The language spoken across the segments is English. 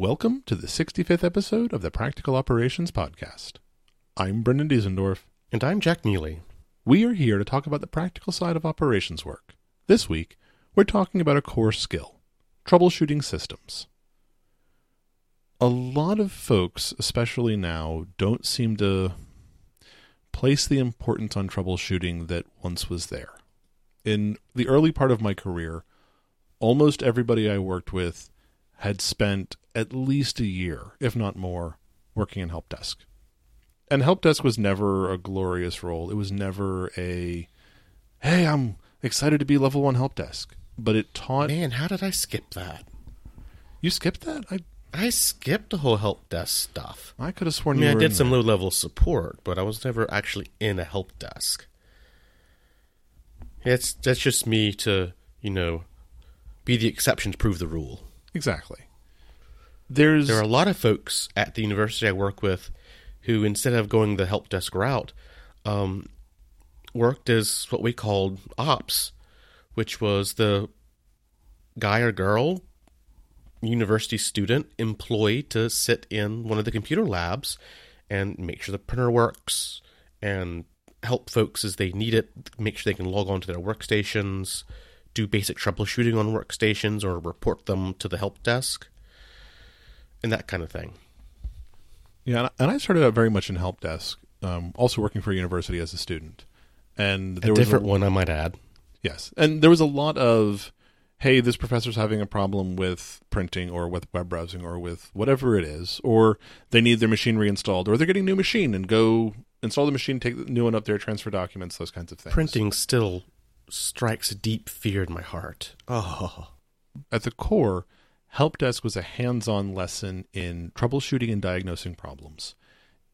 Welcome to the 65th episode of the Practical Operations Podcast. I'm Brendan Diesendorf. And I'm Jack Neely. We are here to talk about the practical side of operations work. This week, we're talking about a core skill troubleshooting systems. A lot of folks, especially now, don't seem to place the importance on troubleshooting that once was there. In the early part of my career, almost everybody I worked with had spent at least a year, if not more, working in help desk. And help desk was never a glorious role. It was never a, hey, I'm excited to be level one help desk. But it taught. Man, how did I skip that? You skipped that? I I skipped the whole help desk stuff. I could have sworn I mean, I did some low level support, but I was never actually in a help desk. It's that's just me to you know be the exception to prove the rule. Exactly. There's There are a lot of folks at the university I work with who, instead of going the help desk route, um, worked as what we called ops, which was the guy or girl, university student employee to sit in one of the computer labs and make sure the printer works and help folks as they need it, make sure they can log on to their workstations, do basic troubleshooting on workstations or report them to the help desk and that kind of thing. Yeah, and- I started out very much in help desk, um, also working for a university as a student. And there a was different one, I might add. Yes, and there was a lot of, hey, this professor's having a problem with printing or with web browsing or with whatever it is, or they need their machine reinstalled, or they're getting a new machine and go install the machine, take the new one up there, transfer documents, those kinds of things. Printing still strikes a deep fear in my heart. Oh, At the core, help desk was a hands-on lesson in troubleshooting and diagnosing problems.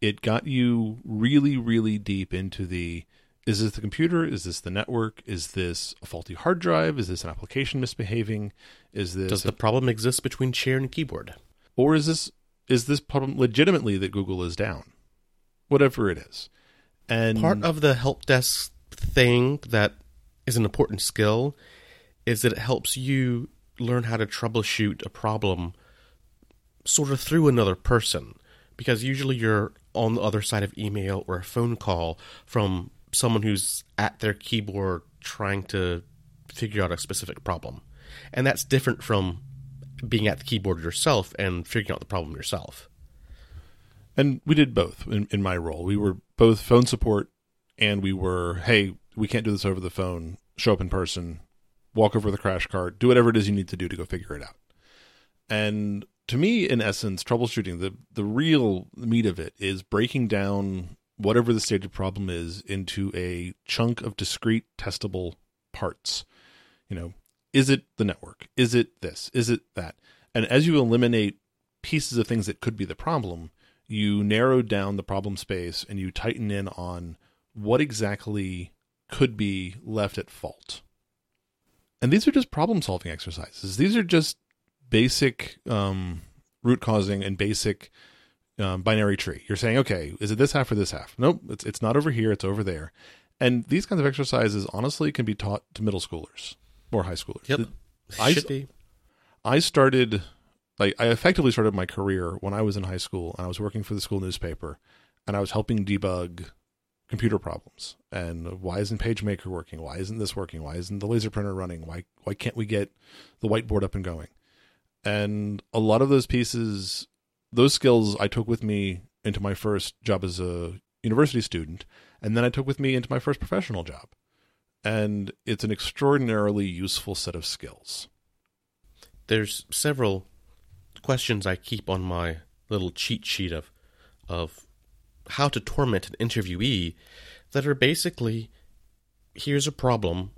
It got you really, really deep into the is this the computer? Is this the network? Is this a faulty hard drive? Is this an application misbehaving? Is this does the problem exist between chair and keyboard? or is this is this problem legitimately that Google is down? Whatever it is. And Part of the help desk thing that is an important skill is that it helps you learn how to troubleshoot a problem sort of through another person. Because usually you're on the other side of email or a phone call from someone who's at their keyboard trying to figure out a specific problem. And that's different from being at the keyboard yourself and figuring out the problem yourself. and we did both in, in my role. We were both phone support and we were, hey, we can't do this over the phone. Show up in person, walk over the crash cart, do whatever it is you need to do to go figure it out. And to me, in essence, troubleshooting, the, the real meat of it is breaking down whatever the stated problem is into a chunk of discrete testable parts. You know, is it the network? Is it this? Is it that? And as you eliminate pieces of things that could be the problem, you narrow down the problem space and you tighten in on what exactly could be left at fault. And these are just problem solving exercises. These are just basic um, root causing and basic um, binary tree. You're saying, okay, is it this half or this half? Nope, it's, it's not over here, it's over there. And these kinds of exercises, honestly, can be taught to middle schoolers or high schoolers. Yep. I- Should be. I started like I effectively started my career when I was in high school and I was working for the school newspaper and I was helping debug computer problems and why isn't PageMaker working? Why isn't this working? Why isn't the laser printer running? Why why can't we get the whiteboard up and going? And a lot of those pieces those skills I took with me into my first job as a university student and then I took with me into my first professional job. And it's an extraordinarily useful set of skills. there's several questions I keep on my little cheat sheet of of how to torment an interviewee that are basically here's a problem.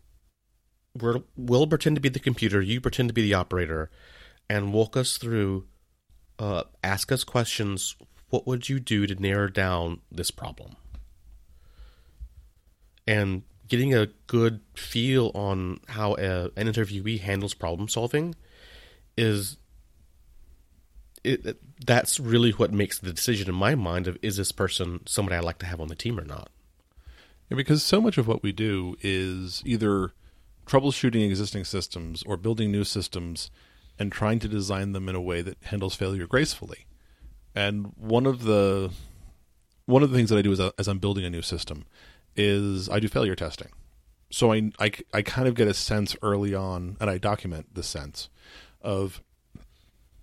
We're, we'll pretend to be the computer, you pretend to be the operator, and walk us through, uh, ask us questions. What would you do to narrow down this problem? And getting a good feel on how a, an interviewee handles problem solving is it, that's really what makes the decision in my mind of is this person somebody I'd like to have on the team or not. Yeah, because so much of what we do is either troubleshooting existing systems or building new systems and trying to design them in a way that handles failure gracefully. And one of the one of the things that I do as, as I'm building a new system is I do failure testing. So I, I, I kind of get a sense early on, and I document the sense of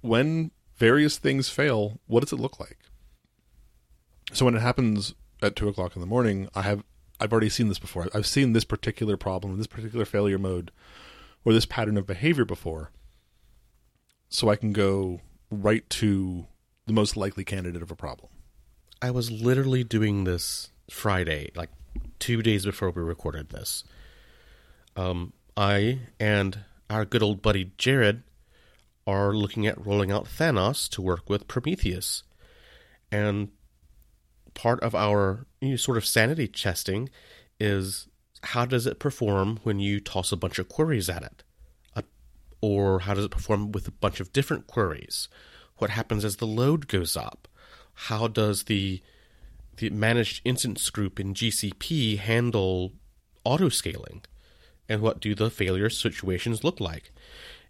when various things fail, what does it look like? So when it happens at two o'clock in the morning, I have I've already seen this before. I've seen this particular problem, this particular failure mode, or this pattern of behavior before. So I can go right to the most likely candidate of a problem. I was literally doing this Friday, like two days before we recorded this. Um, I and our good old buddy Jared are looking at rolling out Thanos to work with Prometheus. And part of our you know, sort of sanity testing is how does it perform when you toss a bunch of queries at it? Uh, or how does it perform with a bunch of different queries? What happens as the load goes up? How does the the managed instance group in GCP handle auto scaling? And what do the failure situations look like?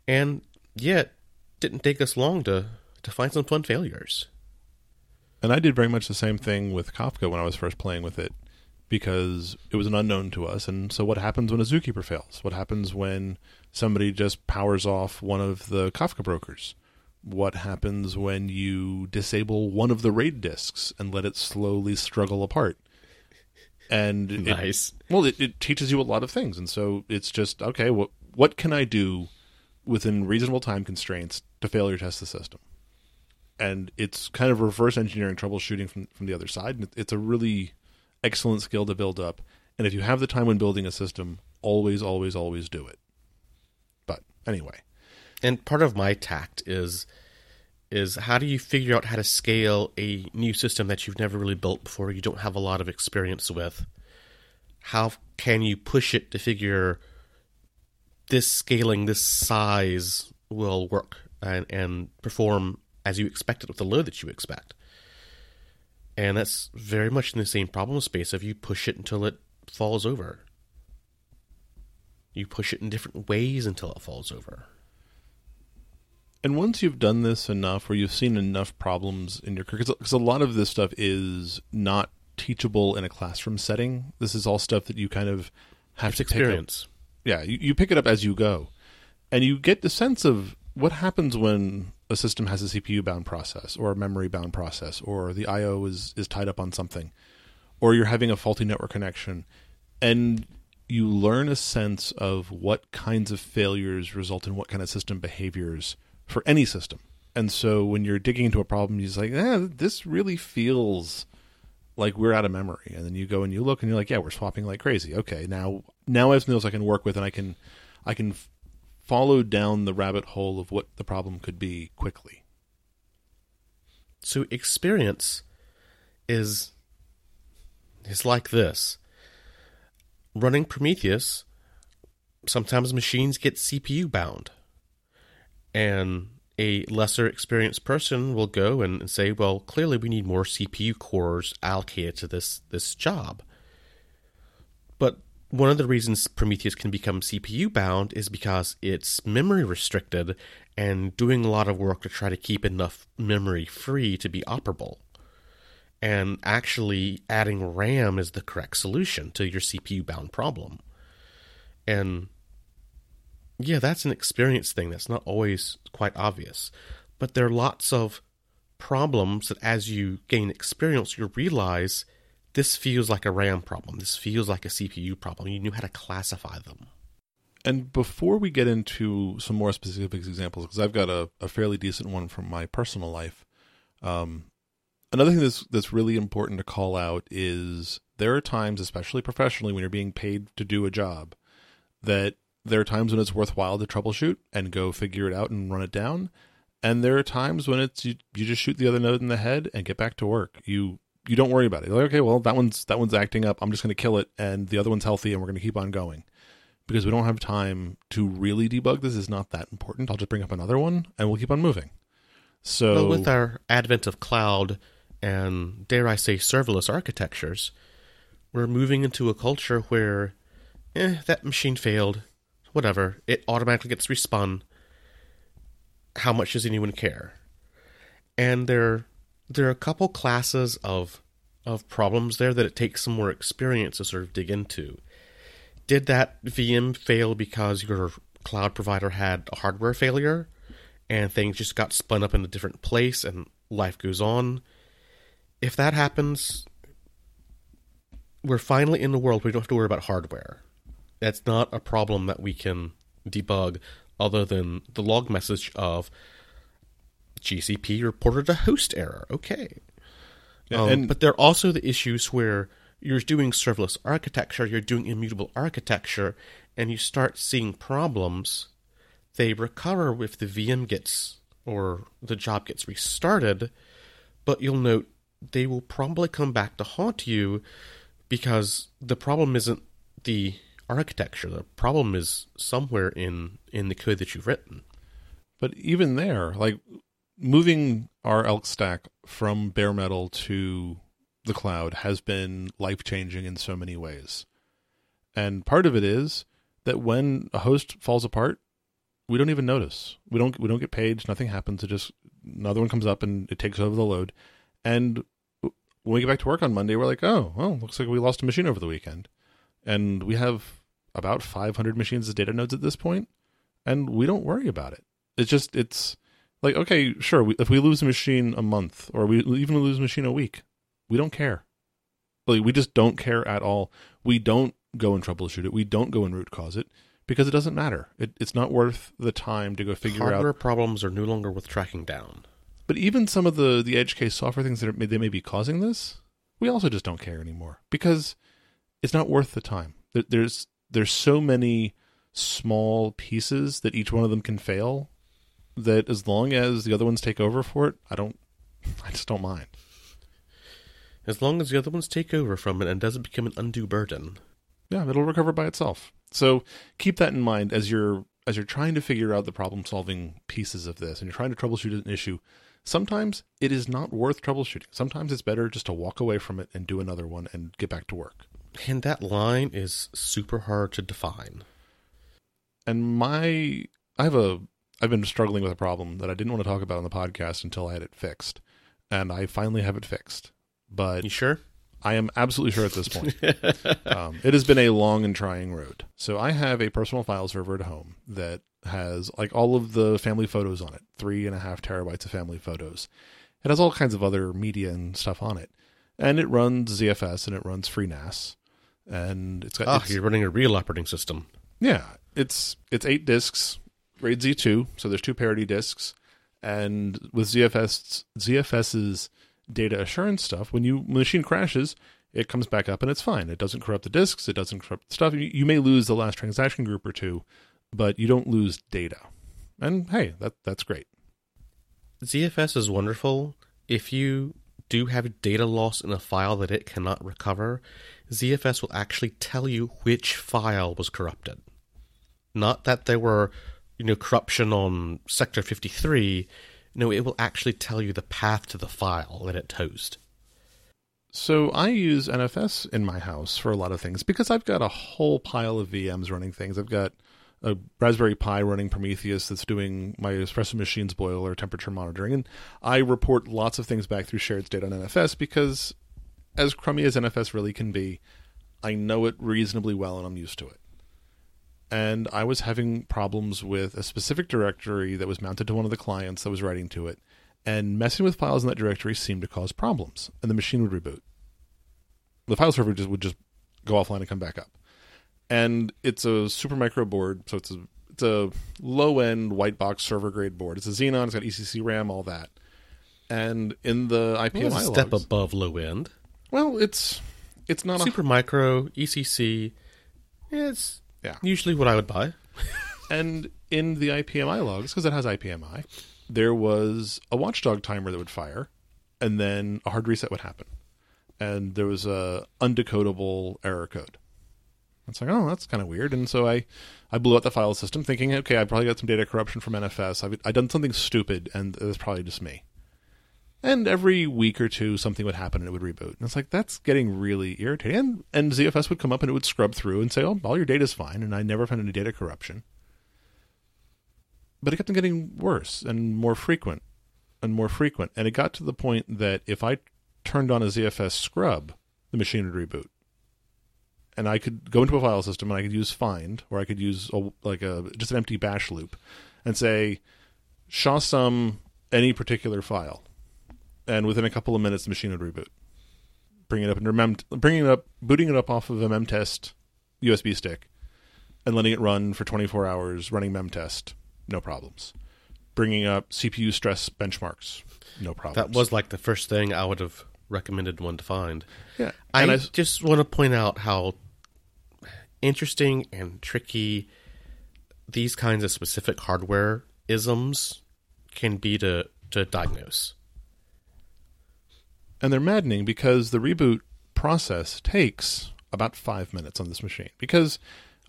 And yet, didn't take us long to, to find some fun failures. And I did very much the same thing with Kafka when I was first playing with it because it was an unknown to us. And so, what happens when a zookeeper fails? What happens when somebody just powers off one of the Kafka brokers? What happens when you disable one of the RAID disks and let it slowly struggle apart? And nice. It, well, it, it teaches you a lot of things, and so it's just okay. What what can I do within reasonable time constraints to failure test the system? And it's kind of reverse engineering troubleshooting from from the other side. And It's a really excellent skill to build up. And if you have the time when building a system, always, always, always do it. But anyway, and part of my tact is is how do you figure out how to scale a new system that you've never really built before you don't have a lot of experience with how can you push it to figure this scaling this size will work and, and perform as you expect it with the load that you expect and that's very much in the same problem space if you push it until it falls over you push it in different ways until it falls over and once you've done this enough, or you've seen enough problems in your career, because a lot of this stuff is not teachable in a classroom setting. This is all stuff that you kind of have it's to experience. Yeah, you, you pick it up as you go, and you get the sense of what happens when a system has a CPU bound process or a memory bound process, or the I/O is is tied up on something, or you're having a faulty network connection, and you learn a sense of what kinds of failures result in what kind of system behaviors for any system. And so when you're digging into a problem, you're like, eh, this really feels like we're out of memory. And then you go and you look and you're like, yeah, we're swapping like crazy. Okay, now now I have something else I can work with and I can I can f- follow down the rabbit hole of what the problem could be quickly. So experience is is like this. Running Prometheus, sometimes machines get CPU bound and a lesser experienced person will go and say, well, clearly we need more CPU cores allocated to this this job. One of the reasons Prometheus can become CPU bound is because it's memory restricted and doing a lot of work to try to keep enough memory free to be operable. And actually, adding RAM is the correct solution to your CPU bound problem. And yeah, that's an experience thing that's not always quite obvious. But there are lots of problems that as you gain experience, you realize this feels like a RAM problem. This feels like a CPU problem. You knew how to classify them. And before we get into some more specific examples, because I've got a, a, fairly decent one from my personal life, um, another thing that's that's really important to call out is there are times, especially professionally, when you're being paid to do a job, that there are times when it's worthwhile to troubleshoot and go figure it out and run it down. And there are times when it's you, you just shoot the other node in the head and get back to work. You you don't worry about it. You're like, okay, well that one's that one's acting up. I'm just going to kill it, and the other one's healthy, and we're going to keep on going because we don't have time to really debug. This is not that important. I'll just bring up another one, and we'll keep on moving. So, with our advent of cloud and dare I say serverless architectures, we're moving into a culture where, eh, that machine failed whatever, it automatically gets respun. how much does anyone care? And there there are a couple classes of of problems there that it takes some more experience to sort of dig into. Did that VM fail because your cloud provider had a hardware failure and things just got spun up in a different place and life goes on? If that happens, we're finally in the world where we don't have to worry about hardware. That's not a problem that we can debug other than the log message of GCP reported a host error. Okay. Yeah, Um, and but there are also the issues where you're doing serverless architecture, you're doing immutable architecture, and you start seeing problems. They recover if the VM gets or the job gets restarted, but you'll note they will probably come back to haunt you because the problem isn't the architecture. The problem is somewhere in in the code that you've written. But even there, like moving our Elk stack from bare metal to the cloud has been life changing in so many ways. And part of it is that when a host falls apart, we don't even notice. We don't we don't get paged, nothing happens. It just another one comes up and it takes over the load. And when we get back to work on Monday, we're like, oh, well, looks like we lost a machine over the weekend. And we have about 500 machines as data nodes at this point, and we don't worry about it. It's just it's like okay, sure. We, if we lose a machine a month, or we even lose a machine a week, we don't care. Like we just don't care at all. We don't go and troubleshoot it. We don't go and root cause it because it doesn't matter. It, it's not worth the time to go figure Hardware out. problems are no longer worth tracking down. But even some of the the edge case software things that are, they may be causing this, we also just don't care anymore because it's not worth the time. There, there's there's so many small pieces that each one of them can fail that as long as the other ones take over for it, I don't I just don't mind. As long as the other ones take over from it and doesn't become an undue burden. Yeah, it'll recover by itself. So keep that in mind as you're as you're trying to figure out the problem solving pieces of this and you're trying to troubleshoot an issue. Sometimes it is not worth troubleshooting. Sometimes it's better just to walk away from it and do another one and get back to work. And that line is super hard to define. And my I have a I've been struggling with a problem that I didn't want to talk about on the podcast until I had it fixed. And I finally have it fixed. But You sure? I am absolutely sure at this point. um, it has been a long and trying road. So I have a personal file server at home that has like all of the family photos on it, three and a half terabytes of family photos. It has all kinds of other media and stuff on it, and it runs ZFS and it runs FreeNAS, and it's got Ah, it's- you're running a real operating system. yeah, it's it's eight discs, RAID Z2, so there's two parity discs, and with ZFS ZFS's data assurance stuff, when you when the machine crashes, it comes back up and it's fine. It doesn't corrupt the disks, it doesn't corrupt stuff. You, you may lose the last transaction group or two, but you don't lose data. And hey, that that's great. ZFS is wonderful. If you do have data loss in a file that it cannot recover, ZFS will actually tell you which file was corrupted. Not that there were, you know, corruption on sector 53. No, it will actually tell you the path to the file that it toast. So I use NFS in my house for a lot of things because I've got a whole pile of VMs running things. I've got a Raspberry Pi running Prometheus that's doing my espresso machine's boiler temperature monitoring, and I report lots of things back through shared state on NFS because, as crummy as NFS really can be, I know it reasonably well and I'm used to it. And I was having problems with a specific directory that was mounted to one of the clients that was writing to it, and messing with files in that directory seemed to cause problems, and the machine would reboot. The file server just would just go offline and come back up. And it's a Supermicro board, so it's a it's a low end white box server grade board. It's a Xeon, it's got ECC RAM, all that. And in the IPMI Well, it's a step logs, above low end. well, it's it's not a Super micro, ECC. It's Yeah. usually what I would buy. And in the IPMI logs, because it has IPMI, there was a watchdog timer that would fire, and then a hard reset would happen, and there was a undecodable error code. It's like, oh, that's kind of weird. And so I, I blew out the file system, thinking, okay, I probably got some data corruption from NFS. I've I done something stupid, and it's probably just me. And every week or two, something would happen, and it would reboot. And it's like that's getting really irritating. And, and ZFS would come up and it would scrub through and say, oh, all your data's fine, and I never found any data corruption but it kept on getting worse and more frequent and more frequent. And it got to the point that if I turned on a ZFS scrub, the machine would reboot. And I could go into a file system and I could use find, or I could use a, like a just an empty bash loop, and say, "shasum any particular file," and within a couple of minutes, the machine would reboot. Bring it up and mem- bringing it up, booting it up off of a memtest USB stick, and letting it run for 24 hours, running memtest, no problems. Bringing up CPU stress benchmarks, no problems. That was like the first thing I would have recommended one to find. yeah. I, I, just want to point out how interesting and tricky these kinds of specific hardware isms can be to, to diagnose. And they're maddening because the reboot process takes about five minutes on this machine because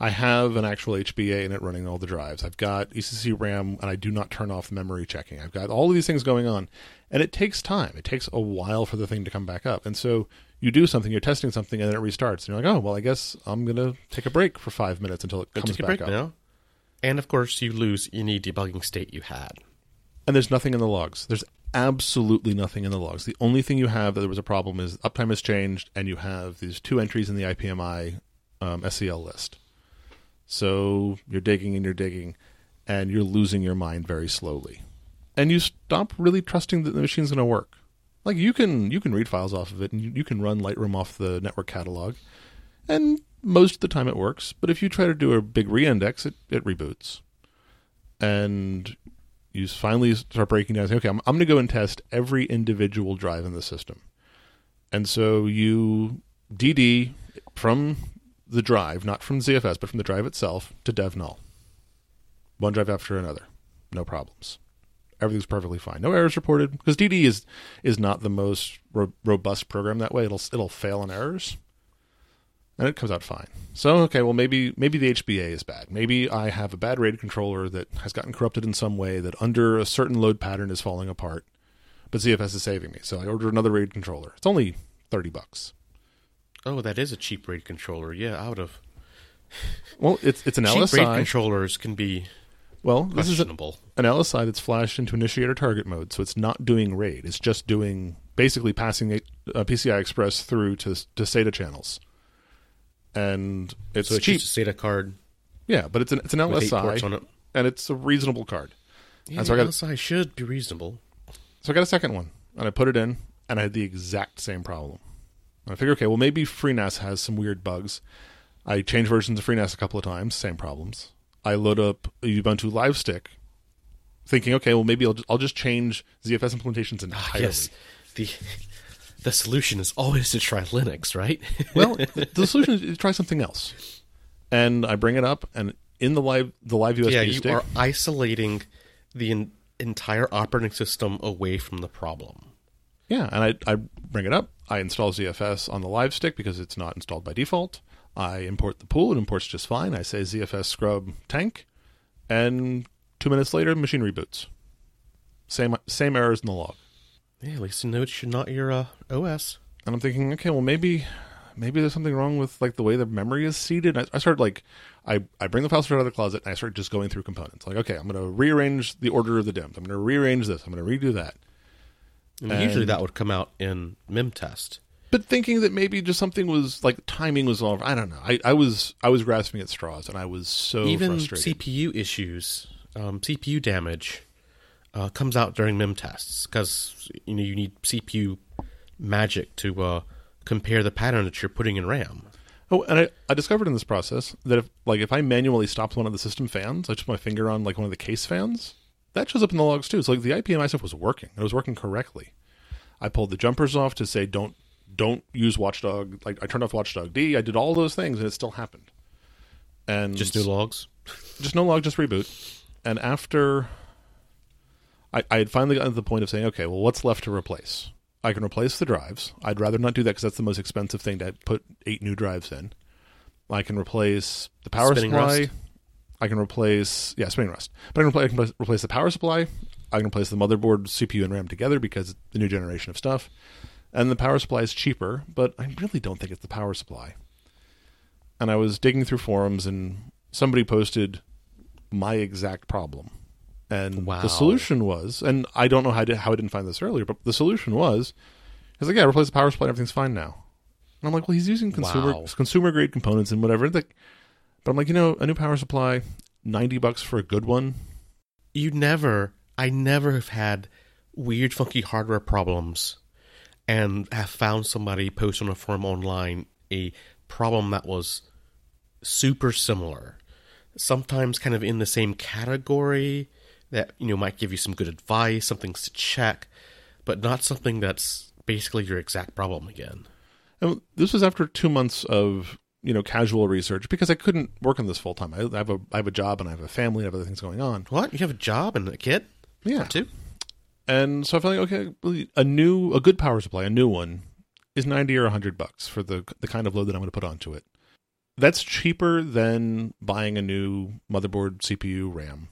I have an actual HBA in it running all the drives. I've got ECC RAM and I do not turn off memory checking. I've got all of these things going on and it takes time. It takes a while for the thing to come back up. And so you do something, you're testing something and then it restarts and you're like, oh, well, I guess I'm going to take a break for five minutes until it comes Take a back break up. now. And of course, you lose any debugging state you had. And there's nothing in the logs. There's absolutely nothing in the logs. The only thing you have that there was a problem is uptime has changed, and you have these two entries in the IPMI um, SEL list. So you're digging and you're digging, and you're losing your mind very slowly, and you stop really trusting that the machine's going to work. Like you can you can read files off of it, and you, you can run Lightroom off the network catalog, and most of the time it works. But if you try to do a big reindex, it it reboots, and you finally start breaking down. Say, okay, I'm, I'm going to go and test every individual drive in the system, and so you DD from the drive, not from ZFS, but from the drive itself to dev null. One drive after another, no problems. Everything's perfectly fine. No errors reported because DD is is not the most ro- robust program that way. It'll it'll fail on errors, and it comes out fine. So okay, well maybe maybe the HBA is bad. Maybe I have a bad RAID controller that has gotten corrupted in some way that under a certain load pattern is falling apart. But ZFS is saving me, so I order another RAID controller. It's only thirty bucks. Oh, that is a cheap RAID controller. Yeah, out of Well, it's it's an cheap LSI. RAID controllers can be well, this is a, an LSI that's flashed into initiator target mode, so it's not doing RAID. It's just doing basically passing a, a uh, PCI Express through to to SATA channels, and it's so it's cheap. just a SATA card yeah, but it's an it's an with eight ports LSI, on it. and it's a reasonable card. Yeah, And so I got- LSI should be reasonable. So I got a second one, and I put it in, and I had the exact same problem. And I figure, okay, well maybe FreeNAS has some weird bugs. I changed versions of FreeNAS a couple of times, same problems. I load up a Ubuntu Live Stick, thinking, okay, well maybe I'll just, I'll just change ZFS implementations ah, entirely. Yes, the the solution is always to try Linux, right? well, the solution is to try something else. And I bring it up, and in the live the live USB yeah, you stick, are isolating the en- entire operating system away from the problem. Yeah, and I, I bring it up. I install ZFS on the live stick because it's not installed by default. I import the pool. It imports just fine. I say ZFS scrub tank, and two minutes later, machine reboots. Same same errors in the log. At least you know it's not your uh, OS. And I'm thinking, okay, well maybe maybe there's something wrong with like the way the memory is seated. I, I start like I, I bring the file out of the closet and I start just going through components. Like, okay, I'm going to rearrange the order of the DIMMs. I'm going to rearrange this. I'm going to redo that. I mean, usually that would come out in MemTest. but thinking that maybe just something was like timing was off. I don't know. I, I was I was grasping at straws, and I was so Even frustrated. CPU issues, um, CPU damage, uh, comes out during mem tests because you know you need CPU magic to uh, compare the pattern that you're putting in RAM. oh, and I, I discovered in this process that if like if I manually stopped one of the system fans, I just put my finger on like one of the case fans, that shows up in the logs too. So like the IPMI stuff was working. It was working correctly. I pulled the jumpers off to say don't don't use Watchdog. Like I turned off Watchdog D. I did all those things, and it still happened. And Just new logs. just no log, just reboot. And after I, I had finally gotten to the point of saying, okay, well, what's left to replace? I can replace the drives. I'd rather not do that because that's the most expensive thing to put eight new drives in. I can replace the power Spinning supply. rust. I can replace yeah, spinning rust. But I can, replace, I can replace the power supply. I can replace the motherboard, CPU, and RAM together because it's the new generation of stuff. And the power supply is cheaper, but I really don't think it's the power supply. And I was digging through forums, and somebody posted my exact problem And Wow. the solution was, and I don't know how, to, how I didn't find this earlier, but the solution was, he's like, yeah, replace the power supply, everything's fine now. And I'm like, well, he's using consumer Wow. consumer grade components and whatever. Like, but I'm like, you know, a new power supply, ninety bucks for a good one. You never, I never have had weird, funky hardware problems and have found somebody post on a forum online a problem that was super similar. Sometimes kind of in the same category that, you know, might give you some good advice, some things to check, but not something that's basically your exact problem again. And this was after two months of you know casual research because I couldn't work on this full time. I I have a I have a job and I have a family and I have other things going on. What? You have a job and a kid? Yeah, Too? and so I felt like okay, a new a good power supply, a new one, is ninety or hundred bucks for the the kind of load that I'm going to put onto it. That's cheaper than buying a new motherboard, CPU, RAM.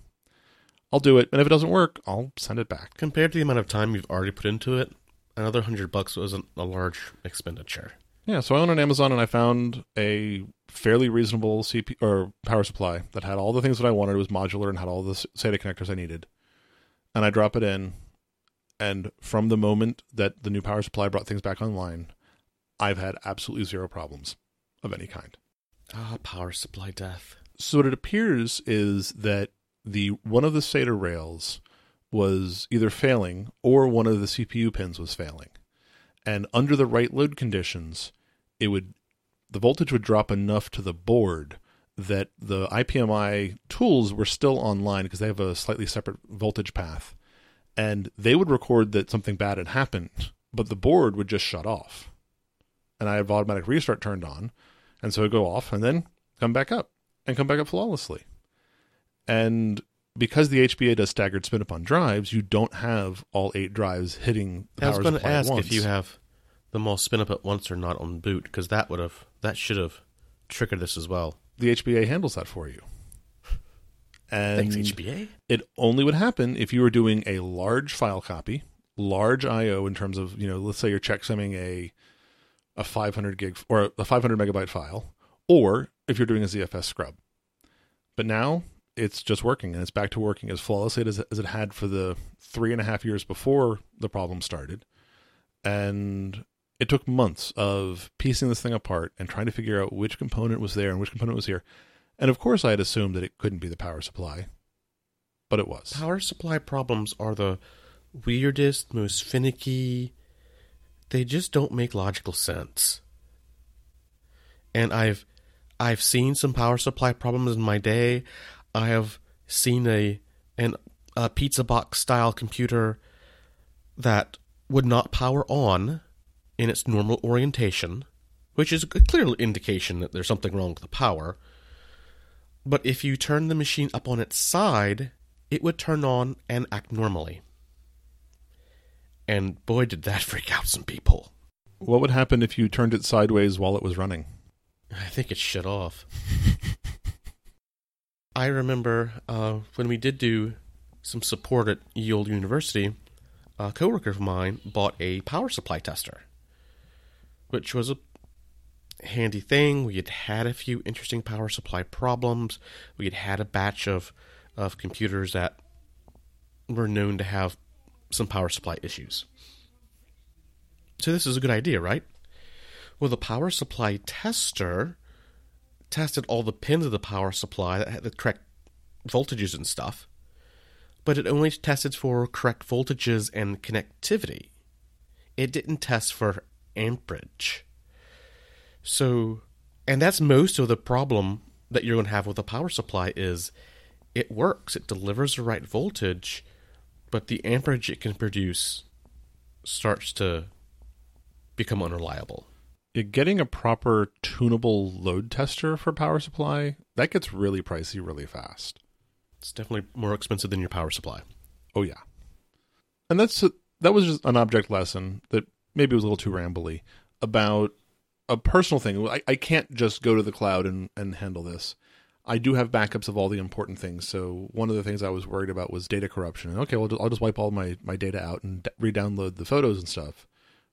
I'll do it, and if it doesn't work, I'll send it back. Compared to the amount of time you've already put into it, another hundred bucks wasn't a large expenditure. Yeah, so I went on Amazon and I found a fairly reasonable CP or power supply that had all the things that I wanted. It was modular and had all the SATA connectors I needed. And I drop it in, and from the moment that the new power supply brought things back online, I've had absolutely zero problems of any kind. Ah, power supply death. So what it appears is that the one of the SATA rails was either failing or one of the CPU pins was failing. And under the right load conditions, it would the voltage would drop enough to the board that the IPMI tools were still online because they have a slightly separate voltage path. And they would record that something bad had happened, but the board would just shut off. And I have automatic restart turned on, and so it would go off and then come back up and come back up flawlessly. And because the HBA does staggered spin up on drives, you don't have all eight drives hitting the I was going to at ask once. if you have them all spin up at once or not on boot, because that would have that should have triggered this as well. the HBA handles that for you. And Thanks, HBA. it only would happen if you were doing a large file copy, large IO in terms of, you know, let's say you're checksumming a a 500 gig or a 500 megabyte file, or if you're doing a ZFS scrub. But now it's just working and it's back to working as flawlessly as, as it had for the three and a half years before the problem started. And it took months of piecing this thing apart and trying to figure out which component was there and which component was here. And of course, I had assumed that it couldn't be the power supply, but it was. Power supply problems are the weirdest, most finicky. They just don't make logical sense. And I've I've seen some power supply problems in my day. I have seen a an a pizza box style computer that would not power on in its normal orientation, which is a clear indication that there's something wrong with the power. But if you turn the machine up on its side, it would turn on and act normally. And boy, did that freak out some people. What would happen if you turned it sideways while it was running? I think it shut off. I remember uh, when we did do some support at Yale University, a coworker of mine bought a power supply tester, which was a handy thing. We had had a few interesting power supply problems. We had had a batch of of computers that were known to have some power supply issues. So this is a good idea, right? Well, the power supply tester tested all the pins of the power supply that had the correct voltages and stuff, but it only tested for correct voltages and connectivity. It didn't test for amperage. So, and that's most of the problem that you're going to have with a power supply is it works, it delivers the right voltage, but the amperage it can produce starts to become unreliable. Getting a proper tunable load tester for power supply, that gets really pricey really fast. It's definitely more expensive than your power supply. Oh yeah. And that's that was just an object lesson that maybe was a little too rambly about a personal thing. I, I can't just go to the cloud and, and handle this. I do have backups of all the important things. So one of the things I was worried about was data corruption. And okay, well, I'll just wipe all my, my data out and d- re-download the photos and stuff.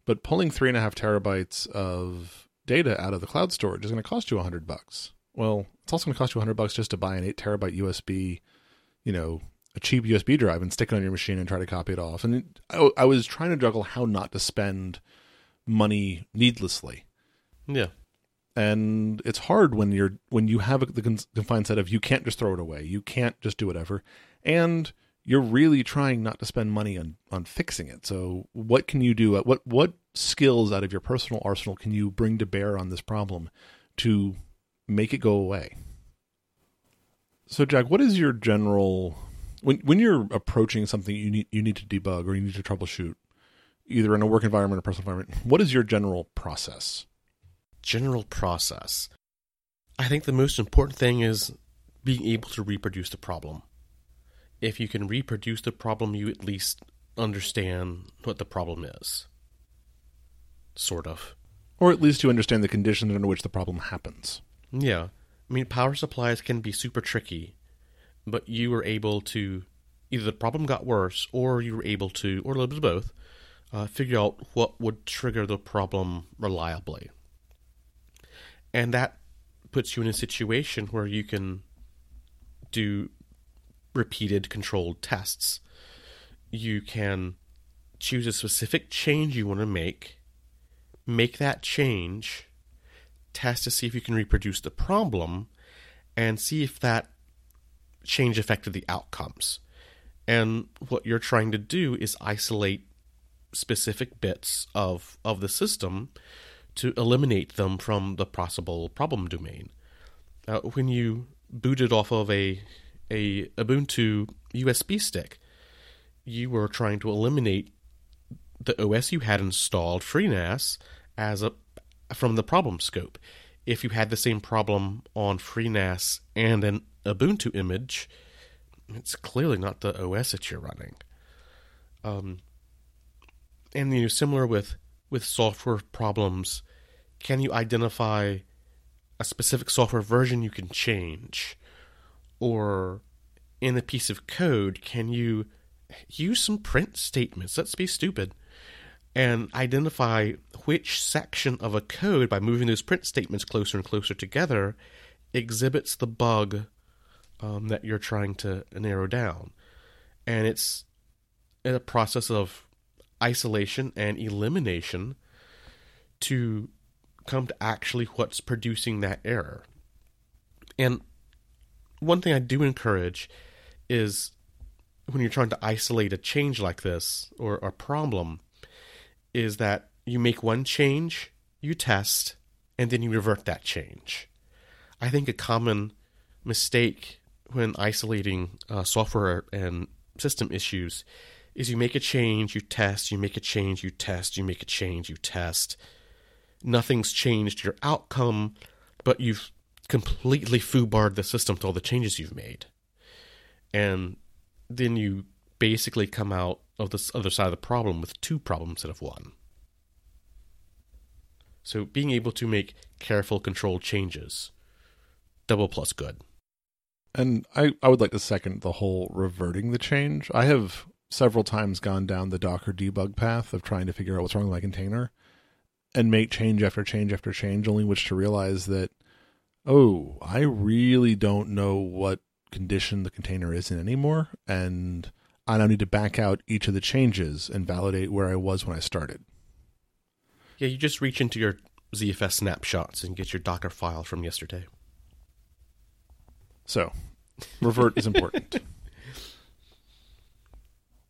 But pulling three and a half terabytes of data out of the cloud storage is going to cost you a hundred bucks. Well, it's also going to cost you a hundred bucks just to buy an eight terabyte USB, you know, a cheap USB drive and stick it on your machine and try to copy it off. And it, I, I was trying to juggle how not to spend money needlessly. Yeah. And it's hard when you're when you have the confined set of you can't just throw it away, you can't just do whatever, and you're really trying not to spend money on on fixing it. So what can you do? What what skills out of your personal arsenal can you bring to bear on this problem to make it go away? So Jack, what is your general when when you're approaching something you need you need to debug or you need to troubleshoot, either in a work environment or personal environment? What is your general process? General process. I think the most important thing is being able to reproduce the problem. If you can reproduce the problem, you at least understand what the problem is. Sort of. Or at least you understand the conditions under which the problem happens. Yeah. I mean, power supplies can be super tricky but you were able to either the problem got worse or you were able to, or a little bit of both, uh, figure out what would trigger the problem reliably. And that puts you in a situation where you can do repeated controlled tests. You can choose a specific change you want to make, make that change, test to see if you can reproduce the problem, and see if that change affected the outcomes. And what you're trying to do is isolate specific bits of, of the system to eliminate them from the possible problem domain. Uh, when you boot it off of a, a Ubuntu USB stick, you were trying to eliminate the OS you had installed, FreeNAS, as a from the problem scope. If you had the same problem on FreeNAS and an Ubuntu image, it's clearly not the OS that you're running. Um, and you know, similar with with software problems, can you identify a specific software version you can change, or in a piece of code, can you use some print statements? Let's be stupid. And identify which section of a code by moving those print statements closer and closer together exhibits the bug um, that you're trying to narrow down. And it's a process of isolation and elimination to come to actually what's producing that error. And one thing I do encourage is when you're trying to isolate a change like this or a problem, is that you make one change, you test, and then you revert that change. I think a common mistake when isolating uh, software and system issues is you make a change, you test, you make a change, you test, you make a change, you test. Nothing's changed your outcome, but you've completely foobarred the system to all the changes you've made. And then you basically come out of this other side of the problem with two problems instead of one. So being able to make careful, controlled changes, double plus good. And I, I would like to second the whole reverting the change. I have several times gone down the Docker debug path of trying to figure out what's wrong with my container and make change after change after change, only which to realize that, oh, I really don't know what condition the container is in anymore. And I now need to back out each of the changes and validate where I was when I started. Yeah, you just reach into your ZFS snapshots and get your Docker file from yesterday. So, revert is important.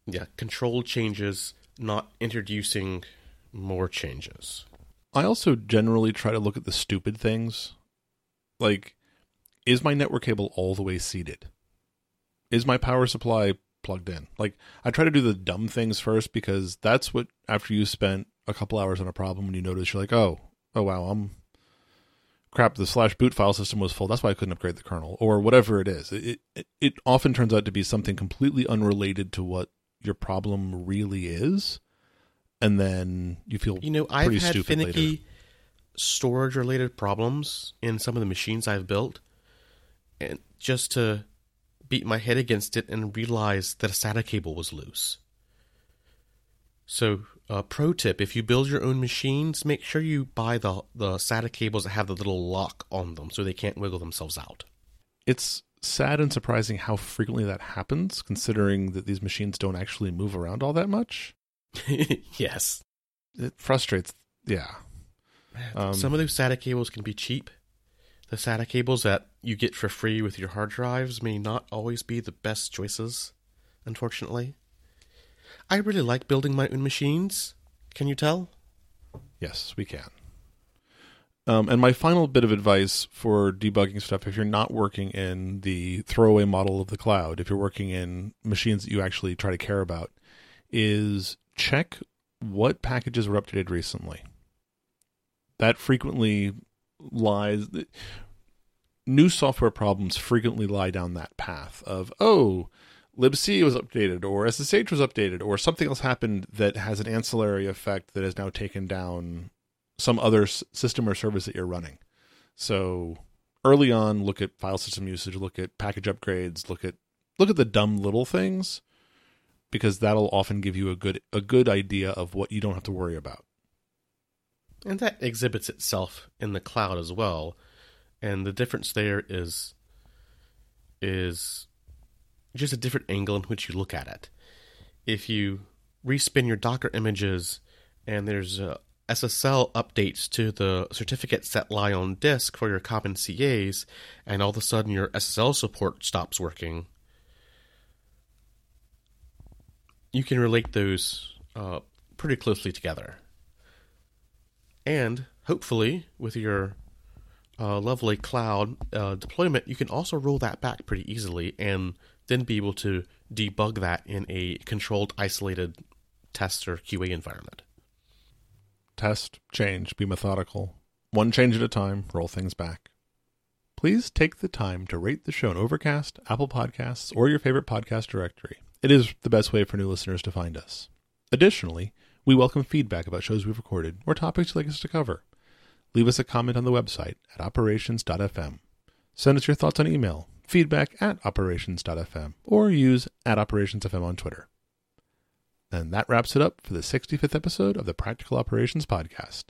Yeah, control changes, not introducing more changes. I also generally try to look at the stupid things. Like, is my network cable all the way seated? Is my power supply plugged in? Like, I try to do the dumb things first because that's what, after you spent a couple hours on a problem, when you notice, you're like, oh, oh wow, I'm crap, the slash boot file system was full. That's why I couldn't upgrade the kernel or whatever it is. It, it, it often turns out to be something completely unrelated to what your problem really is. And then you feel you know I've had finicky storage related problems in some of the machines I've built, and just to beat my head against it and realize that a SATA cable was loose. So uh, pro tip: If you build your own machines, make sure you buy the the SATA cables that have the little lock on them, so they can't wiggle themselves out. It's sad and surprising how frequently that happens, considering that these machines don't actually move around all that much. yes. It frustrates. Yeah. Um, Some of those SATA cables can be cheap. The SATA cables that you get for free with your hard drives may not always be the best choices, unfortunately. I really like building my own machines. Can you tell? Yes, we can. Um, and my final bit of advice for debugging stuff, if you're not working in the throwaway model of the cloud, if you're working in machines that you actually try to care about, is check what packages were updated recently. That frequently lies. New software problems frequently lie down that path of, oh, libc was updated or ssh was updated or something else happened that has an ancillary effect that has now taken down some other s- system or service that you're running so early on look at file system usage look at package upgrades look at look at the dumb little things because that'll often give you a good a good idea of what you don't have to worry about And that exhibits itself in the cloud as well. And the difference there is is just a different angle in which you look at it. If you respin your Docker images and there's uh, SSL updates to the certificates that lie on disk for your common CAs, and all of a sudden your SSL support stops working, you can relate those uh, pretty closely together. And hopefully, with your uh, lovely cloud uh, deployment, you can also roll that back pretty easily and then be able to debug that in a controlled, isolated test or QA environment. test change be methodical. One change at a time roll things back. Please take the time to rate the show on overcast apple podcasts or your favorite podcast directory. It is the best way for new listeners to find us. Additionally we welcome feedback about shows we've recorded or topics you'd like us to cover leave us a comment on the website at operations.fm send us your thoughts on email feedback at operations.fm or use at operationsfm on twitter and that wraps it up for the 65th episode of the Practical Operations Podcast.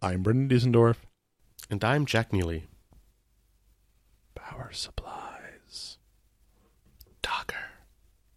I'm Brendan Dusendorf. And I'm Jack Neely. Power supply.